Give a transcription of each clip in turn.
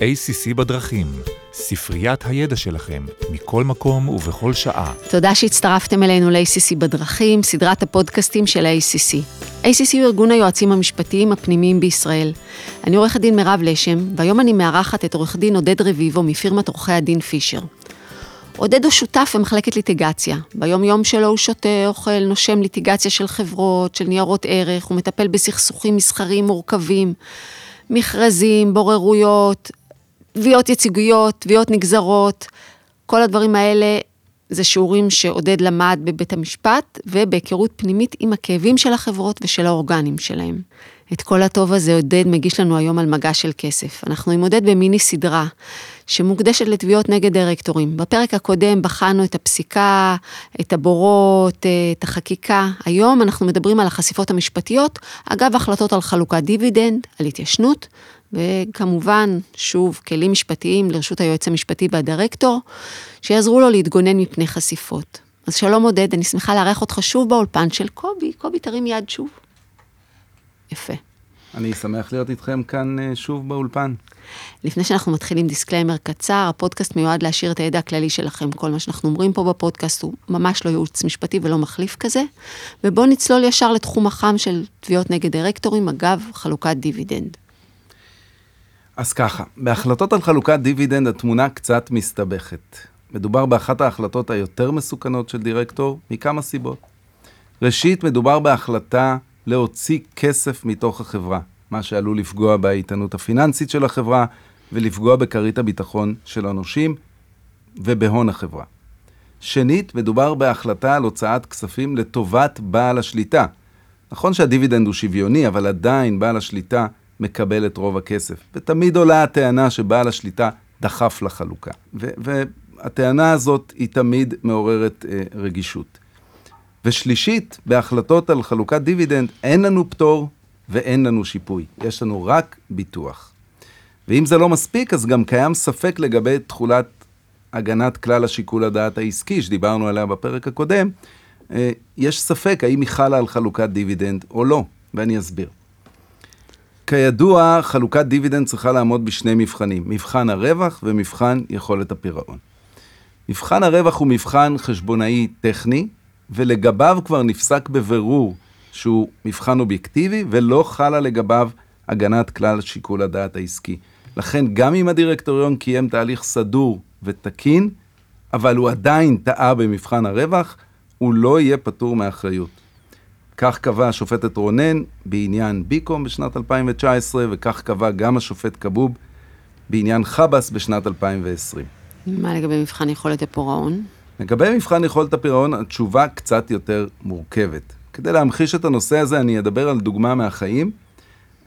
ACC בדרכים, ספריית הידע שלכם, מכל מקום ובכל שעה. תודה שהצטרפתם אלינו ל-ACC בדרכים, סדרת הפודקאסטים של ה-ACC. ACC הוא ארגון היועצים המשפטיים הפנימיים בישראל. אני עורכת דין מירב לשם, והיום אני מארחת את עורך דין עודד רביבו מפירמת עורכי הדין פישר. עודד הוא שותף במחלקת ליטיגציה. ביום יום שלו הוא שותה, אוכל, נושם ליטיגציה של חברות, של ניירות ערך, הוא מטפל בסכסוכים מסחריים מורכבים, מכרזים, בוררויות, תביעות ייצוגיות, תביעות נגזרות. כל הדברים האלה זה שיעורים שעודד למד בבית המשפט, ובהיכרות פנימית עם הכאבים של החברות ושל האורגנים שלהם. את כל הטוב הזה עודד מגיש לנו היום על מגע של כסף. אנחנו עם עודד במיני סדרה שמוקדשת לתביעות נגד דירקטורים. בפרק הקודם בחנו את הפסיקה, את הבורות, את החקיקה. היום אנחנו מדברים על החשיפות המשפטיות, אגב החלטות על חלוקת דיבידנד, על התיישנות, וכמובן, שוב, כלים משפטיים לרשות היועץ המשפטי והדירקטור, שיעזרו לו להתגונן מפני חשיפות. אז שלום עודד, אני שמחה לארח אותך שוב באולפן של קובי. קובי, תרים יד שוב. יפה. אני שמח להיות איתכם כאן אה, שוב באולפן. לפני שאנחנו מתחילים disclaimer קצר, הפודקאסט מיועד להעשיר את הידע הכללי שלכם. כל מה שאנחנו אומרים פה בפודקאסט הוא ממש לא ייעוץ משפטי ולא מחליף כזה. ובואו נצלול ישר לתחום החם של תביעות נגד דירקטורים, אגב, חלוקת דיבידנד. אז ככה, בהחלטות על חלוקת דיבידנד התמונה קצת מסתבכת. מדובר באחת ההחלטות היותר מסוכנות של דירקטור מכמה סיבות. ראשית, מדובר בהחלטה להוציא כסף מתוך החברה, מה שעלול לפגוע באיתנות הפיננסית של החברה ולפגוע בכרית הביטחון של הנושים ובהון החברה. שנית, מדובר בהחלטה על הוצאת כספים לטובת בעל השליטה. נכון שהדיבידנד הוא שוויוני, אבל עדיין בעל השליטה מקבל את רוב הכסף. ותמיד עולה הטענה שבעל השליטה דחף לחלוקה. והטענה הזאת היא תמיד מעוררת אה, רגישות. ושלישית, בהחלטות על חלוקת דיבידנד, אין לנו פטור ואין לנו שיפוי. יש לנו רק ביטוח. ואם זה לא מספיק, אז גם קיים ספק לגבי תכולת הגנת כלל השיקול הדעת העסקי, שדיברנו עליה בפרק הקודם. אה, יש ספק האם היא חלה על חלוקת דיבידנד או לא, ואני אסביר. כידוע, חלוקת דיבידנד צריכה לעמוד בשני מבחנים, מבחן הרווח ומבחן יכולת הפירעון. מבחן הרווח הוא מבחן חשבונאי טכני, ולגביו כבר נפסק בבירור שהוא מבחן אובייקטיבי, ולא חלה לגביו הגנת כלל שיקול הדעת העסקי. לכן, גם אם הדירקטוריון קיים תהליך סדור ותקין, אבל הוא עדיין טעה במבחן הרווח, הוא לא יהיה פטור מאחריות. כך קבע השופטת רונן בעניין ביקום בשנת 2019, וכך קבע גם השופט כבוב בעניין חבאס בשנת 2020. מה לגבי מבחן יכולת הפירעון? לגבי מבחן יכולת הפירעון, התשובה קצת יותר מורכבת. כדי להמחיש את הנושא הזה, אני אדבר על דוגמה מהחיים,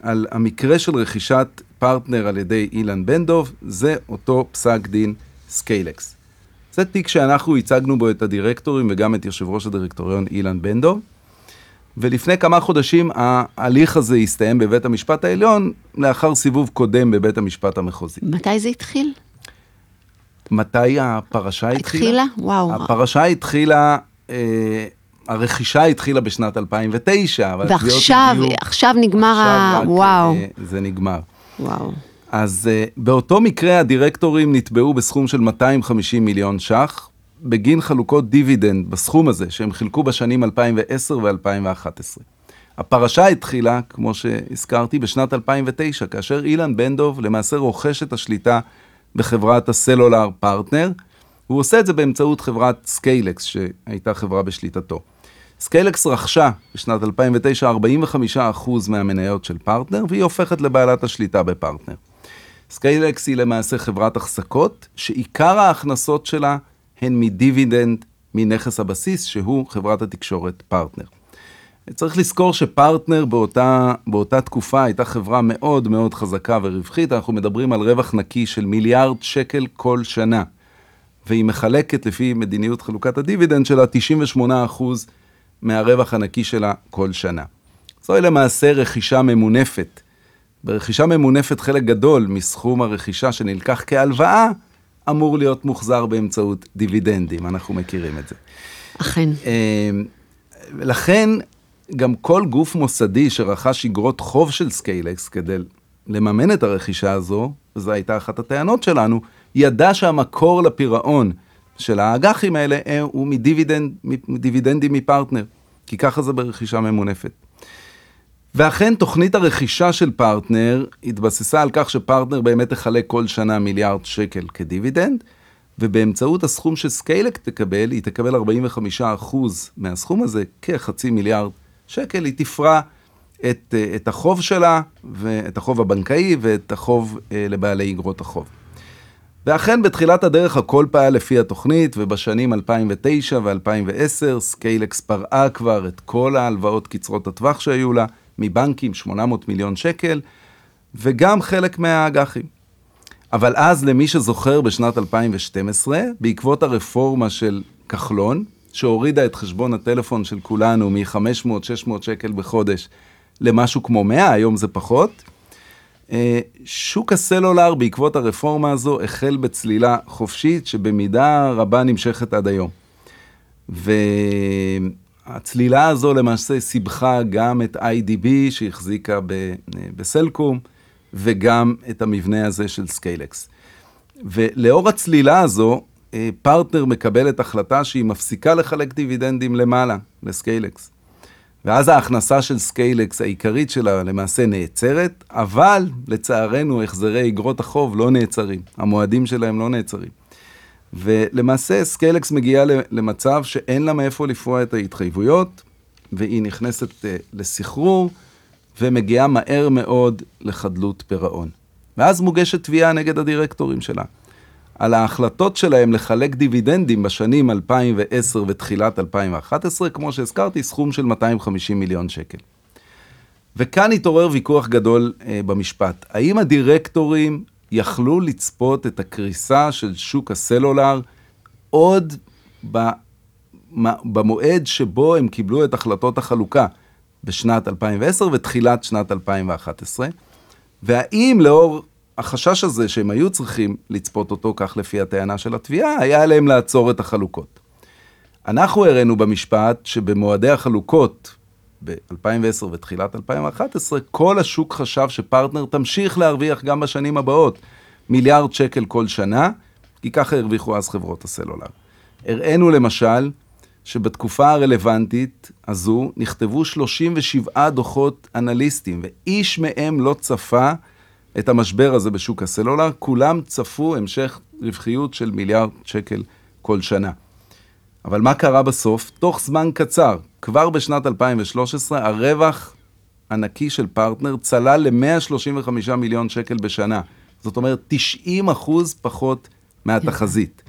על המקרה של רכישת פרטנר על ידי אילן בן דוב, זה אותו פסק דין סקיילקס. זה תיק שאנחנו הצגנו בו את הדירקטורים וגם את יושב ראש הדירקטוריון אילן בן דוב. ולפני כמה חודשים ההליך הזה הסתיים בבית המשפט העליון, לאחר סיבוב קודם בבית המשפט המחוזי. מתי זה התחיל? מתי הפרשה התחילה? התחילה? וואו. הפרשה התחילה, אה, הרכישה התחילה בשנת 2009, אבל ועכשיו, הגיעו, עכשיו נגמר עכשיו ה... וואו. אה, זה נגמר. וואו. אז אה, באותו מקרה הדירקטורים נתבעו בסכום של 250 מיליון ש"ח, בגין חלוקות דיבידנד בסכום הזה, שהם חילקו בשנים 2010 ו-2011. הפרשה התחילה, כמו שהזכרתי, בשנת 2009, כאשר אילן בן דב למעשה רוכש את השליטה בחברת הסלולר פרטנר. הוא עושה את זה באמצעות חברת סקיילקס, שהייתה חברה בשליטתו. סקיילקס רכשה בשנת 2009 45% מהמניות של פרטנר, והיא הופכת לבעלת השליטה בפרטנר. סקיילקס היא למעשה חברת החזקות, שעיקר ההכנסות שלה הן מדיבידנד מנכס הבסיס, שהוא חברת התקשורת פרטנר. צריך לזכור שפרטנר באותה, באותה תקופה הייתה חברה מאוד מאוד חזקה ורווחית, אנחנו מדברים על רווח נקי של מיליארד שקל כל שנה. והיא מחלקת לפי מדיניות חלוקת הדיבידנד שלה 98% מהרווח הנקי שלה כל שנה. זוהי למעשה רכישה ממונפת. ברכישה ממונפת חלק גדול מסכום הרכישה שנלקח כהלוואה אמור להיות מוחזר באמצעות דיבידנדים, אנחנו מכירים את זה. אכן. אה, לכן גם כל גוף מוסדי שרכש אגרות חוב של סקיילקס כדי לממן את הרכישה הזו, וזו הייתה אחת הטענות שלנו, ידע שהמקור לפירעון של האג"חים האלה אה, הוא מדיבידנד, מדיבידנדים מפרטנר, כי ככה זה ברכישה ממונפת. ואכן תוכנית הרכישה של פרטנר התבססה על כך שפרטנר באמת תחלק כל שנה מיליארד שקל כדיבידנד, ובאמצעות הסכום שסקיילקס תקבל, היא תקבל 45% מהסכום הזה, כחצי מיליארד שקל, היא תפרע את, את החוב שלה, ואת החוב הבנקאי ואת החוב אה, לבעלי אגרות החוב. ואכן בתחילת הדרך הכל פעל לפי התוכנית, ובשנים 2009 ו-2010 סקיילקס פרעה כבר את כל ההלוואות קצרות הטווח שהיו לה, מבנקים 800 מיליון שקל, וגם חלק מהאג"חים. אבל אז, למי שזוכר, בשנת 2012, בעקבות הרפורמה של כחלון, שהורידה את חשבון הטלפון של כולנו מ-500-600 שקל בחודש למשהו כמו 100, היום זה פחות, אה, שוק הסלולר בעקבות הרפורמה הזו החל בצלילה חופשית שבמידה רבה נמשכת עד היום. והצלילה הזו למעשה סיבכה גם את IDB שהחזיקה בסלקום וגם את המבנה הזה של סקיילקס. ולאור הצלילה הזו, אה, פרטנר מקבלת החלטה שהיא מפסיקה לחלק דיבידנדים למעלה, לסקיילקס. ואז ההכנסה של סקיילקס העיקרית שלה למעשה נעצרת, אבל לצערנו החזרי אגרות החוב לא נעצרים, המועדים שלהם לא נעצרים. ולמעשה סקיילקס מגיעה למצב שאין לה מאיפה לפרוע את ההתחייבויות, והיא נכנסת אה, לסחרור, ומגיעה מהר מאוד לחדלות פירעון. ואז מוגשת תביעה נגד הדירקטורים שלה. על ההחלטות שלהם לחלק דיבידנדים בשנים 2010 ותחילת 2011, כמו שהזכרתי, סכום של 250 מיליון שקל. וכאן התעורר ויכוח גדול אה, במשפט. האם הדירקטורים יכלו לצפות את הקריסה של שוק הסלולר עוד במועד שבו הם קיבלו את החלטות החלוקה בשנת 2010 ותחילת שנת 2011? והאם לאור החשש הזה שהם היו צריכים לצפות אותו, כך לפי הטענה של התביעה, היה עליהם לעצור את החלוקות. אנחנו הראינו במשפט שבמועדי החלוקות ב-2010 ותחילת 2011, כל השוק חשב שפרטנר תמשיך להרוויח גם בשנים הבאות מיליארד שקל כל שנה, כי ככה הרוויחו אז חברות הסלולר. הראינו למשל שבתקופה הרלוונטית הזו נכתבו 37 דוחות אנליסטים, ואיש מהם לא צפה את המשבר הזה בשוק הסלולר, כולם צפו המשך רווחיות של מיליארד שקל כל שנה. אבל מה קרה בסוף? תוך זמן קצר, כבר בשנת 2013, הרווח הנקי של פרטנר צלל ל-135 מיליון שקל בשנה. זאת אומרת, 90 אחוז פחות מהתחזית.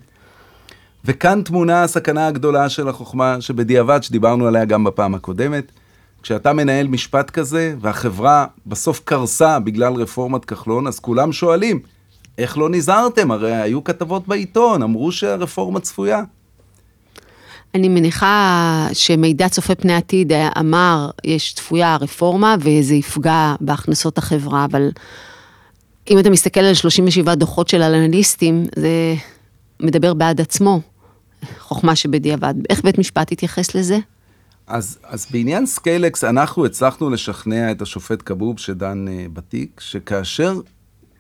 וכאן תמונה הסכנה הגדולה של החוכמה שבדיעבד, שדיברנו עליה גם בפעם הקודמת. כשאתה מנהל משפט כזה, והחברה בסוף קרסה בגלל רפורמת כחלון, אז כולם שואלים, איך לא נזהרתם? הרי היו כתבות בעיתון, אמרו שהרפורמה צפויה. אני מניחה שמידע צופה פני עתיד אמר, יש צפויה רפורמה וזה יפגע בהכנסות החברה, אבל אם אתה מסתכל על 37 דוחות של אנליסטים, זה מדבר בעד עצמו, חוכמה שבדיעבד. איך בית משפט התייחס לזה? אז, אז בעניין סקיילקס, אנחנו הצלחנו לשכנע את השופט כבוב שדן אה, בתיק, שכאשר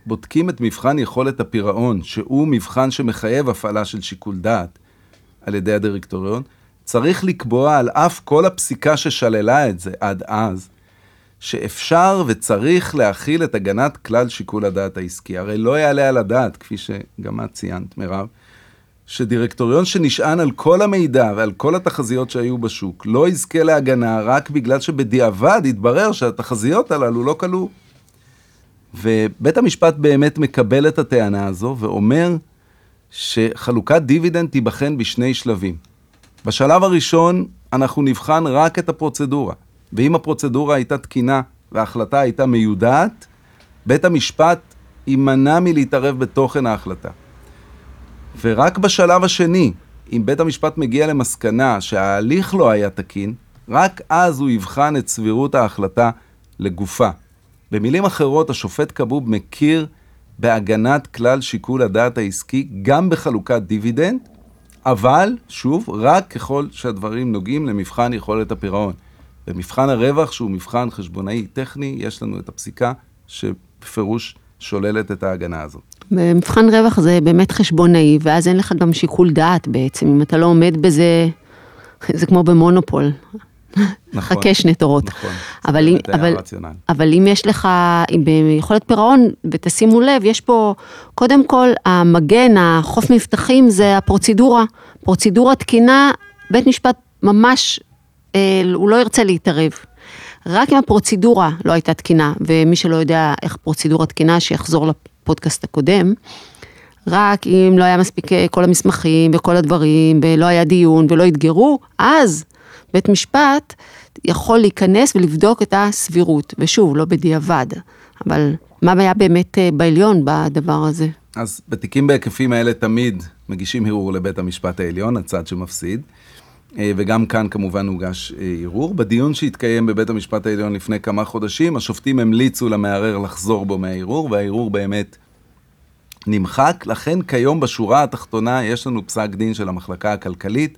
בודקים את מבחן יכולת הפירעון, שהוא מבחן שמחייב הפעלה של שיקול דעת על ידי הדירקטוריון, צריך לקבוע על אף כל הפסיקה ששללה את זה עד אז, שאפשר וצריך להכיל את הגנת כלל שיקול הדעת העסקי. הרי לא יעלה על הדעת, כפי שגם את ציינת, מירב, שדירקטוריון שנשען על כל המידע ועל כל התחזיות שהיו בשוק, לא יזכה להגנה רק בגלל שבדיעבד יתברר שהתחזיות הללו לא כלו. ובית המשפט באמת מקבל את הטענה הזו ואומר שחלוקת דיבידנד תיבחן בשני שלבים. בשלב הראשון אנחנו נבחן רק את הפרוצדורה, ואם הפרוצדורה הייתה תקינה וההחלטה הייתה מיודעת, בית המשפט יימנע מלהתערב בתוכן ההחלטה. ורק בשלב השני, אם בית המשפט מגיע למסקנה שההליך לא היה תקין, רק אז הוא יבחן את סבירות ההחלטה לגופה. במילים אחרות, השופט כבוב מכיר בהגנת כלל שיקול הדעת העסקי גם בחלוקת דיבידנד, אבל, שוב, רק ככל שהדברים נוגעים למבחן יכולת הפירעון. במבחן הרווח, שהוא מבחן חשבונאי טכני, יש לנו את הפסיקה שבפירוש שוללת את ההגנה הזאת. במבחן רווח זה באמת חשבונאי, ואז אין לך גם שיקול דעת בעצם, אם אתה לא עומד בזה, זה כמו במונופול. נכון, חכה שני תורות. נכון, אבל, אם, אבל. אבל אם יש לך, ביכולת פירעון, ותשימו לב, יש פה, קודם כל, המגן, החוף מבטחים, זה הפרוצדורה. פרוצדורה תקינה, בית משפט ממש, אה, הוא לא ירצה להתערב. רק אם הפרוצדורה לא הייתה תקינה, ומי שלא יודע איך פרוצדורה תקינה, שיחזור לפודקאסט הקודם, רק אם לא היה מספיק אה, כל המסמכים וכל הדברים, ולא היה דיון ולא התגרו, אז בית משפט יכול להיכנס ולבדוק את הסבירות. ושוב, לא בדיעבד, אבל מה היה באמת אה, בעליון בדבר הזה? אז בתיקים בהיקפים האלה תמיד מגישים ערעור לבית המשפט העליון, הצד שמפסיד. אה, וגם כאן כמובן הוגש אה, ערעור. בדיון שהתקיים בבית המשפט העליון לפני כמה חודשים, השופטים המליצו למערער לחזור בו מהערעור, והערעור באמת נמחק. לכן כיום בשורה התחתונה יש לנו פסק דין של המחלקה הכלכלית,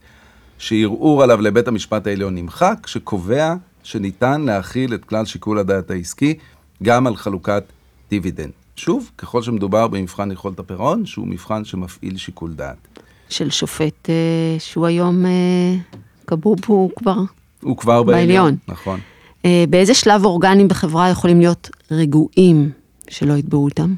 שערעור עליו לבית המשפט העליון נמחק, שקובע שניתן להכיל את כלל שיקול הדעת העסקי גם על חלוקת דיבידנד. שוב, ככל שמדובר במבחן יכולת הפירעון, שהוא מבחן שמפעיל שיקול דעת. של שופט אה, שהוא היום אה, כבוב הוא כבר הוא כבר בעליון. בעליון. נכון. אה, באיזה שלב אורגנים בחברה יכולים להיות רגועים שלא יתבעו אותם?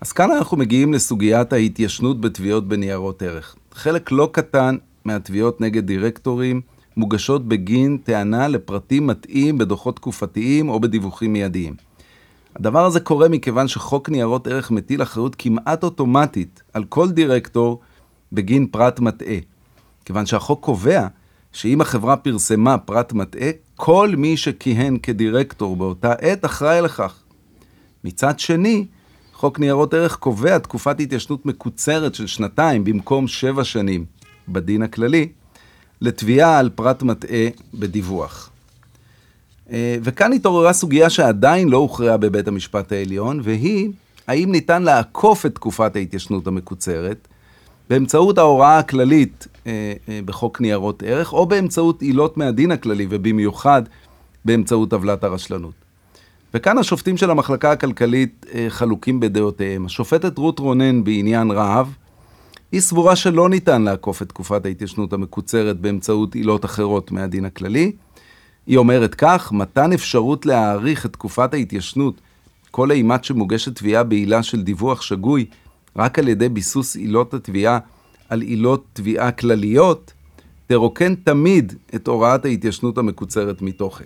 אז כאן אנחנו מגיעים לסוגיית ההתיישנות בתביעות בניירות ערך. חלק לא קטן מהתביעות נגד דירקטורים מוגשות בגין טענה לפרטים מטעים בדוחות תקופתיים או בדיווחים מיידיים. הדבר הזה קורה מכיוון שחוק ניירות ערך מטיל אחריות כמעט אוטומטית על כל דירקטור בגין פרט מטעה. כיוון שהחוק קובע שאם החברה פרסמה פרט מטעה, כל מי שכיהן כדירקטור באותה עת אחראי לכך. מצד שני, חוק ניירות ערך קובע תקופת התיישנות מקוצרת של שנתיים במקום שבע שנים בדין הכללי, לתביעה על פרט מטעה בדיווח. אה, וכאן התעוררה סוגיה שעדיין לא הוכרעה בבית המשפט העליון, והיא, האם ניתן לעקוף את תקופת ההתיישנות המקוצרת באמצעות ההוראה הכללית אה, אה, בחוק ניירות ערך, או באמצעות עילות מהדין הכללי, ובמיוחד באמצעות עוולת הרשלנות. וכאן השופטים של המחלקה הכלכלית חלוקים בדעותיהם. השופטת רות רונן בעניין רהב, היא סבורה שלא ניתן לעקוף את תקופת ההתיישנות המקוצרת באמצעות עילות אחרות מהדין הכללי. היא אומרת כך, מתן אפשרות להאריך את תקופת ההתיישנות כל אימת שמוגשת תביעה בעילה של דיווח שגוי רק על ידי ביסוס עילות התביעה על עילות תביעה כלליות, תרוקן תמיד את הוראת ההתיישנות המקוצרת מתוכן.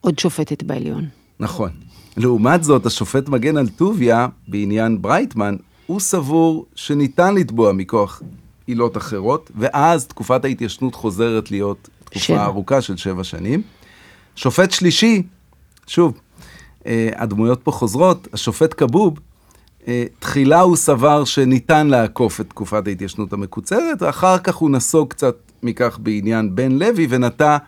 עוד שופטת בעליון. נכון. לעומת זאת, השופט מגן על טוביה, בעניין ברייטמן, הוא סבור שניתן לתבוע מכוח עילות אחרות, ואז תקופת ההתיישנות חוזרת להיות תקופה שבע. ארוכה של שבע שנים. שופט שלישי, שוב, אה, הדמויות פה חוזרות, השופט כבוב, אה, תחילה הוא סבר שניתן לעקוף את תקופת ההתיישנות המקוצרת, ואחר כך הוא נסוג קצת מכך בעניין בן לוי, ונטה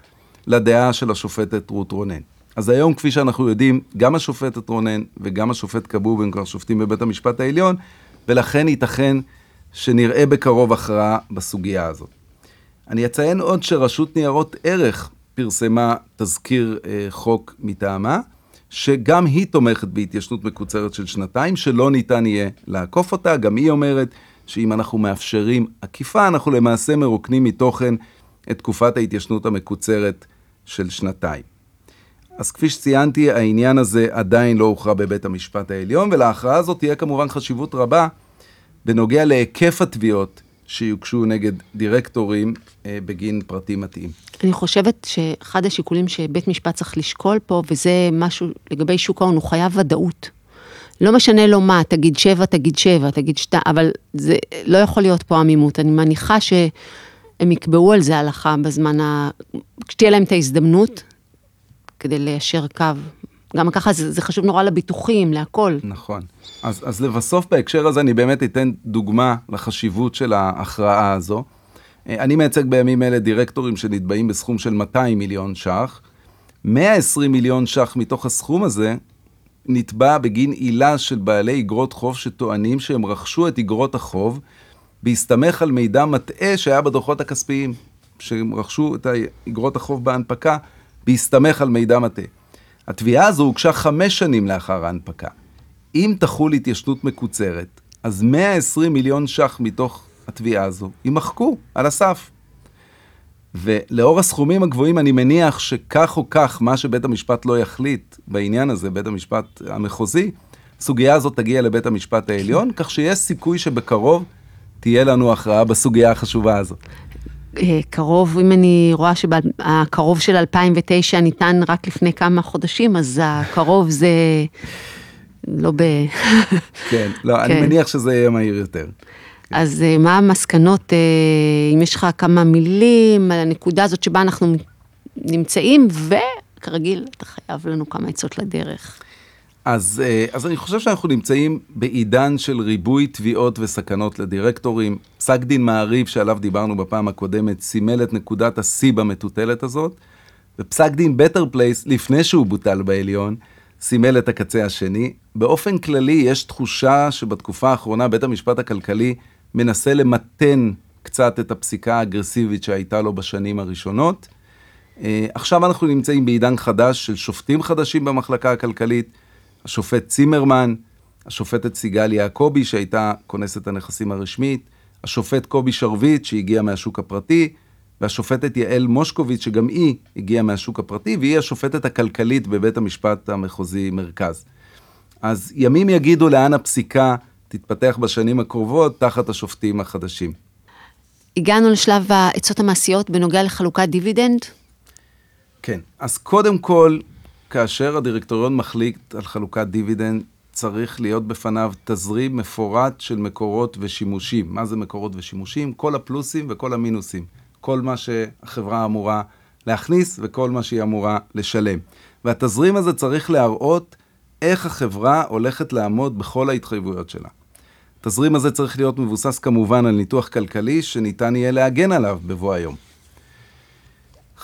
לדעה של השופטת רות רונן. אז היום, כפי שאנחנו יודעים, גם השופטת רונן וגם השופט כבוב הם כבר שופטים בבית המשפט העליון, ולכן ייתכן שנראה בקרוב הכרעה בסוגיה הזאת. אני אציין עוד שרשות ניירות ערך פרסמה תזכיר אה, חוק מטעמה, שגם היא תומכת בהתיישנות מקוצרת של שנתיים, שלא ניתן יהיה לעקוף אותה. גם היא אומרת שאם אנחנו מאפשרים עקיפה, אנחנו למעשה מרוקנים מתוכן את תקופת ההתיישנות המקוצרת של שנתיים. אז כפי שציינתי, העניין הזה עדיין לא הוכרע בבית המשפט העליון, ולהכרעה הזאת תהיה כמובן חשיבות רבה בנוגע להיקף התביעות שיוגשו נגד דירקטורים אה, בגין פרטים מתאים. אני חושבת שאחד השיקולים שבית משפט צריך לשקול פה, וזה משהו לגבי שוק ההון, הוא חייב ודאות. לא משנה לו מה, תגיד שבע, תגיד שבע, תגיד שתיים, אבל זה לא יכול להיות פה עמימות. אני מניחה שהם יקבעו על זה הלכה בזמן ה... כשתהיה להם את ההזדמנות, כדי ליישר קו. גם ככה זה, זה חשוב נורא לביטוחים, להכל. נכון. אז, אז לבסוף בהקשר הזה אני באמת אתן דוגמה לחשיבות של ההכרעה הזו. אה, אני מייצג בימים אלה דירקטורים שנתבעים בסכום של 200 מיליון ש"ח. 120 מיליון ש"ח מתוך הסכום הזה נתבע בגין עילה של בעלי אגרות חוב שטוענים שהם רכשו את אגרות החוב בהסתמך על מידע מטעה שהיה בדוחות הכספיים, שהם רכשו את אגרות החוב בהנפקה בהסתמך על מידע מטעה. התביעה הזו הוגשה חמש שנים לאחר ההנפקה. אם תחול התיישנות מקוצרת, אז 120 מיליון ש"ח מתוך התביעה הזו יימחקו על הסף. ולאור הסכומים הגבוהים, אני מניח שכך או כך, מה שבית המשפט לא יחליט בעניין הזה, בית המשפט המחוזי, הסוגיה הזאת תגיע לבית המשפט העליון, כך שיש סיכוי שבקרוב תהיה לנו הכרעה בסוגיה החשובה הזאת. אה, קרוב, אם אני רואה שהקרוב של 2009 ניתן רק לפני כמה חודשים, אז הקרוב זה לא ב... כן, לא, אני כן. מניח שזה יהיה מהיר יותר. אז אה, מה המסקנות, אה, אם יש לך כמה מילים על הנקודה הזאת שבה אנחנו נמצאים, וכרגיל, אתה חייב לנו כמה עצות לדרך. אז, אה, אז אני חושב שאנחנו נמצאים בעידן של ריבוי תביעות וסכנות לדירקטורים. פסק דין מעריב שעליו דיברנו בפעם הקודמת סימל את נקודת השיא במטוטלת הזאת, ופסק דין בטר פלייס, לפני שהוא בוטל בעליון, סימל את הקצה השני. באופן כללי, יש תחושה שבתקופה האחרונה בית המשפט הכלכלי מנסה למתן קצת את הפסיקה האגרסיבית שהייתה לו בשנים הראשונות. אה, עכשיו אנחנו נמצאים בעידן חדש של שופטים חדשים במחלקה הכלכלית, השופט צימרמן, השופטת סיגל יעקבי שהייתה כונסת הנכסים הרשמית, השופט קובי שרביט שהגיע מהשוק הפרטי, והשופטת יעל מושקוביץ שגם היא הגיעה מהשוק הפרטי, והיא השופטת הכלכלית בבית המשפט המחוזי מרכז. אז ימים יגידו לאן הפסיקה תתפתח בשנים הקרובות תחת השופטים החדשים. הגענו לשלב העצות המעשיות בנוגע לחלוקת דיבידנד. כן, אז קודם כל, כאשר הדירקטוריון מחליט על חלוקת דיבידנד, צריך להיות בפניו תזרים מפורט של מקורות ושימושים. מה זה מקורות ושימושים? כל הפלוסים וכל המינוסים. כל מה שהחברה אמורה להכניס וכל מה שהיא אמורה לשלם. והתזרים הזה צריך להראות איך החברה הולכת לעמוד בכל ההתחייבויות שלה. התזרים הזה צריך להיות מבוסס כמובן על ניתוח כלכלי שניתן יהיה להגן עליו בבוא היום.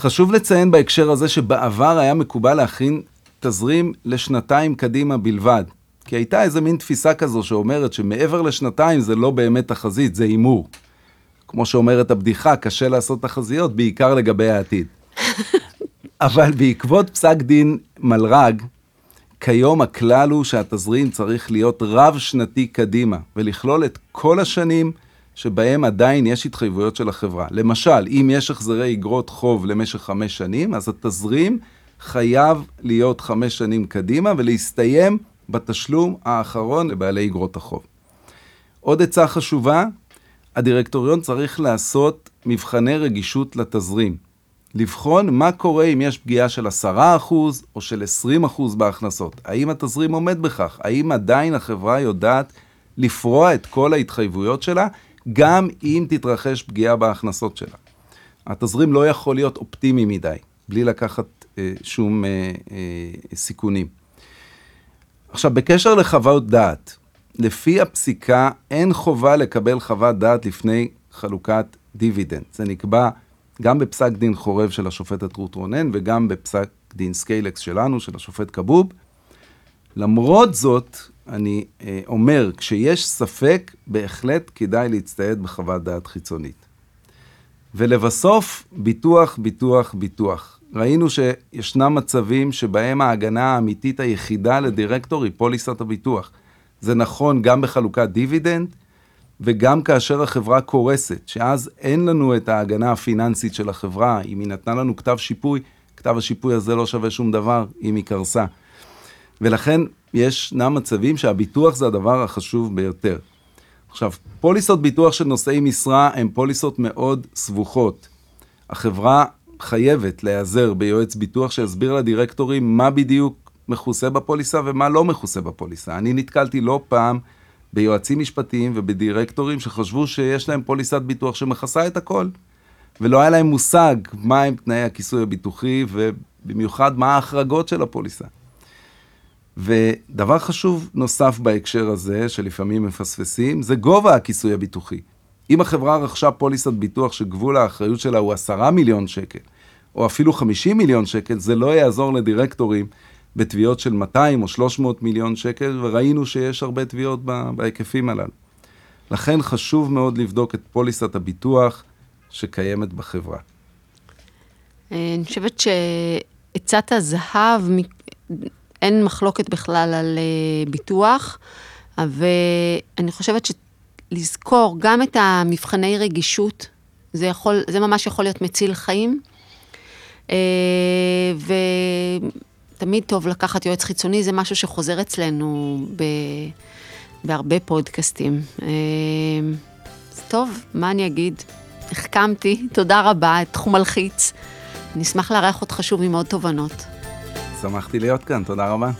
חשוב לציין בהקשר הזה שבעבר היה מקובל להכין תזרים לשנתיים קדימה בלבד. כי הייתה איזה מין תפיסה כזו שאומרת שמעבר לשנתיים זה לא באמת תחזית, זה הימור. כמו שאומרת הבדיחה, קשה לעשות תחזיות, בעיקר לגבי העתיד. אבל בעקבות פסק דין מלר"ג, כיום הכלל הוא שהתזרים צריך להיות רב-שנתי קדימה, ולכלול את כל השנים שבהם עדיין יש התחייבויות של החברה. למשל, אם יש החזרי אגרות חוב למשך חמש שנים, אז התזרים חייב להיות חמש שנים קדימה ולהסתיים בתשלום האחרון לבעלי אגרות החוב. עוד עצה חשובה, הדירקטוריון צריך לעשות מבחני רגישות לתזרים. לבחון מה קורה אם יש פגיעה של 10% או של 20% בהכנסות. האם התזרים עומד בכך? האם עדיין החברה יודעת לפרוע את כל ההתחייבויות שלה, גם אם תתרחש פגיעה בהכנסות שלה? התזרים לא יכול להיות אופטימי מדי, בלי לקחת אה, שום אה, אה, סיכונים. עכשיו, בקשר לחוות דעת, לפי הפסיקה אין חובה לקבל חוות דעת לפני חלוקת דיבידנד. זה נקבע גם בפסק דין חורב של השופטת רות רונן וגם בפסק דין סקיילקס שלנו, של השופט כבוב. למרות זאת, אני אה, אומר, כשיש ספק, בהחלט כדאי להצטייד בחוות דעת חיצונית. ולבסוף, ביטוח, ביטוח, ביטוח. ראינו שישנם מצבים שבהם ההגנה האמיתית היחידה לדירקטור היא פוליסת הביטוח. זה נכון גם בחלוקת דיבידנד וגם כאשר החברה קורסת, שאז אין לנו את ההגנה הפיננסית של החברה, אם היא נתנה לנו כתב שיפוי, כתב השיפוי הזה לא שווה שום דבר אם היא קרסה. ולכן ישנם מצבים שהביטוח זה הדבר החשוב ביותר. עכשיו, פוליסות ביטוח של נושאי משרה הן פוליסות מאוד סבוכות. החברה חייבת להיעזר ביועץ ביטוח שיסביר לדירקטורים מה בדיוק מכוסה בפוליסה ומה לא מכוסה בפוליסה. אני נתקלתי לא פעם ביועצים משפטיים ובדירקטורים שחשבו שיש להם פוליסת ביטוח שמכסה את הכל, ולא היה להם מושג מהם תנאי הכיסוי הביטוחי ובמיוחד מה ההחרגות של הפוליסה. ודבר חשוב נוסף בהקשר הזה, שלפעמים מפספסים, זה גובה הכיסוי הביטוחי. אם החברה רכשה פוליסת ביטוח שגבול האחריות שלה הוא 10 מיליון שקל, או אפילו 50 מיליון שקל, זה לא יעזור לדירקטורים בתביעות של 200 או 300 מיליון שקל, וראינו שיש הרבה תביעות בהיקפים הללו. לכן חשוב מאוד לבדוק את פוליסת הביטוח שקיימת בחברה. אני חושבת שעצת הזהב אין מחלוקת בכלל על אה, ביטוח, ואני חושבת שלזכור גם את המבחני רגישות, זה, יכול, זה ממש יכול להיות מציל חיים. אה, ותמיד טוב לקחת יועץ חיצוני, זה משהו שחוזר אצלנו ב, בהרבה פודקאסטים. אה, אז טוב, מה אני אגיד? החכמתי, תודה רבה, תחום מלחיץ. אני אשמח לארח אותך שוב עם עוד תובנות. שמחתי להיות כאן, תודה רבה.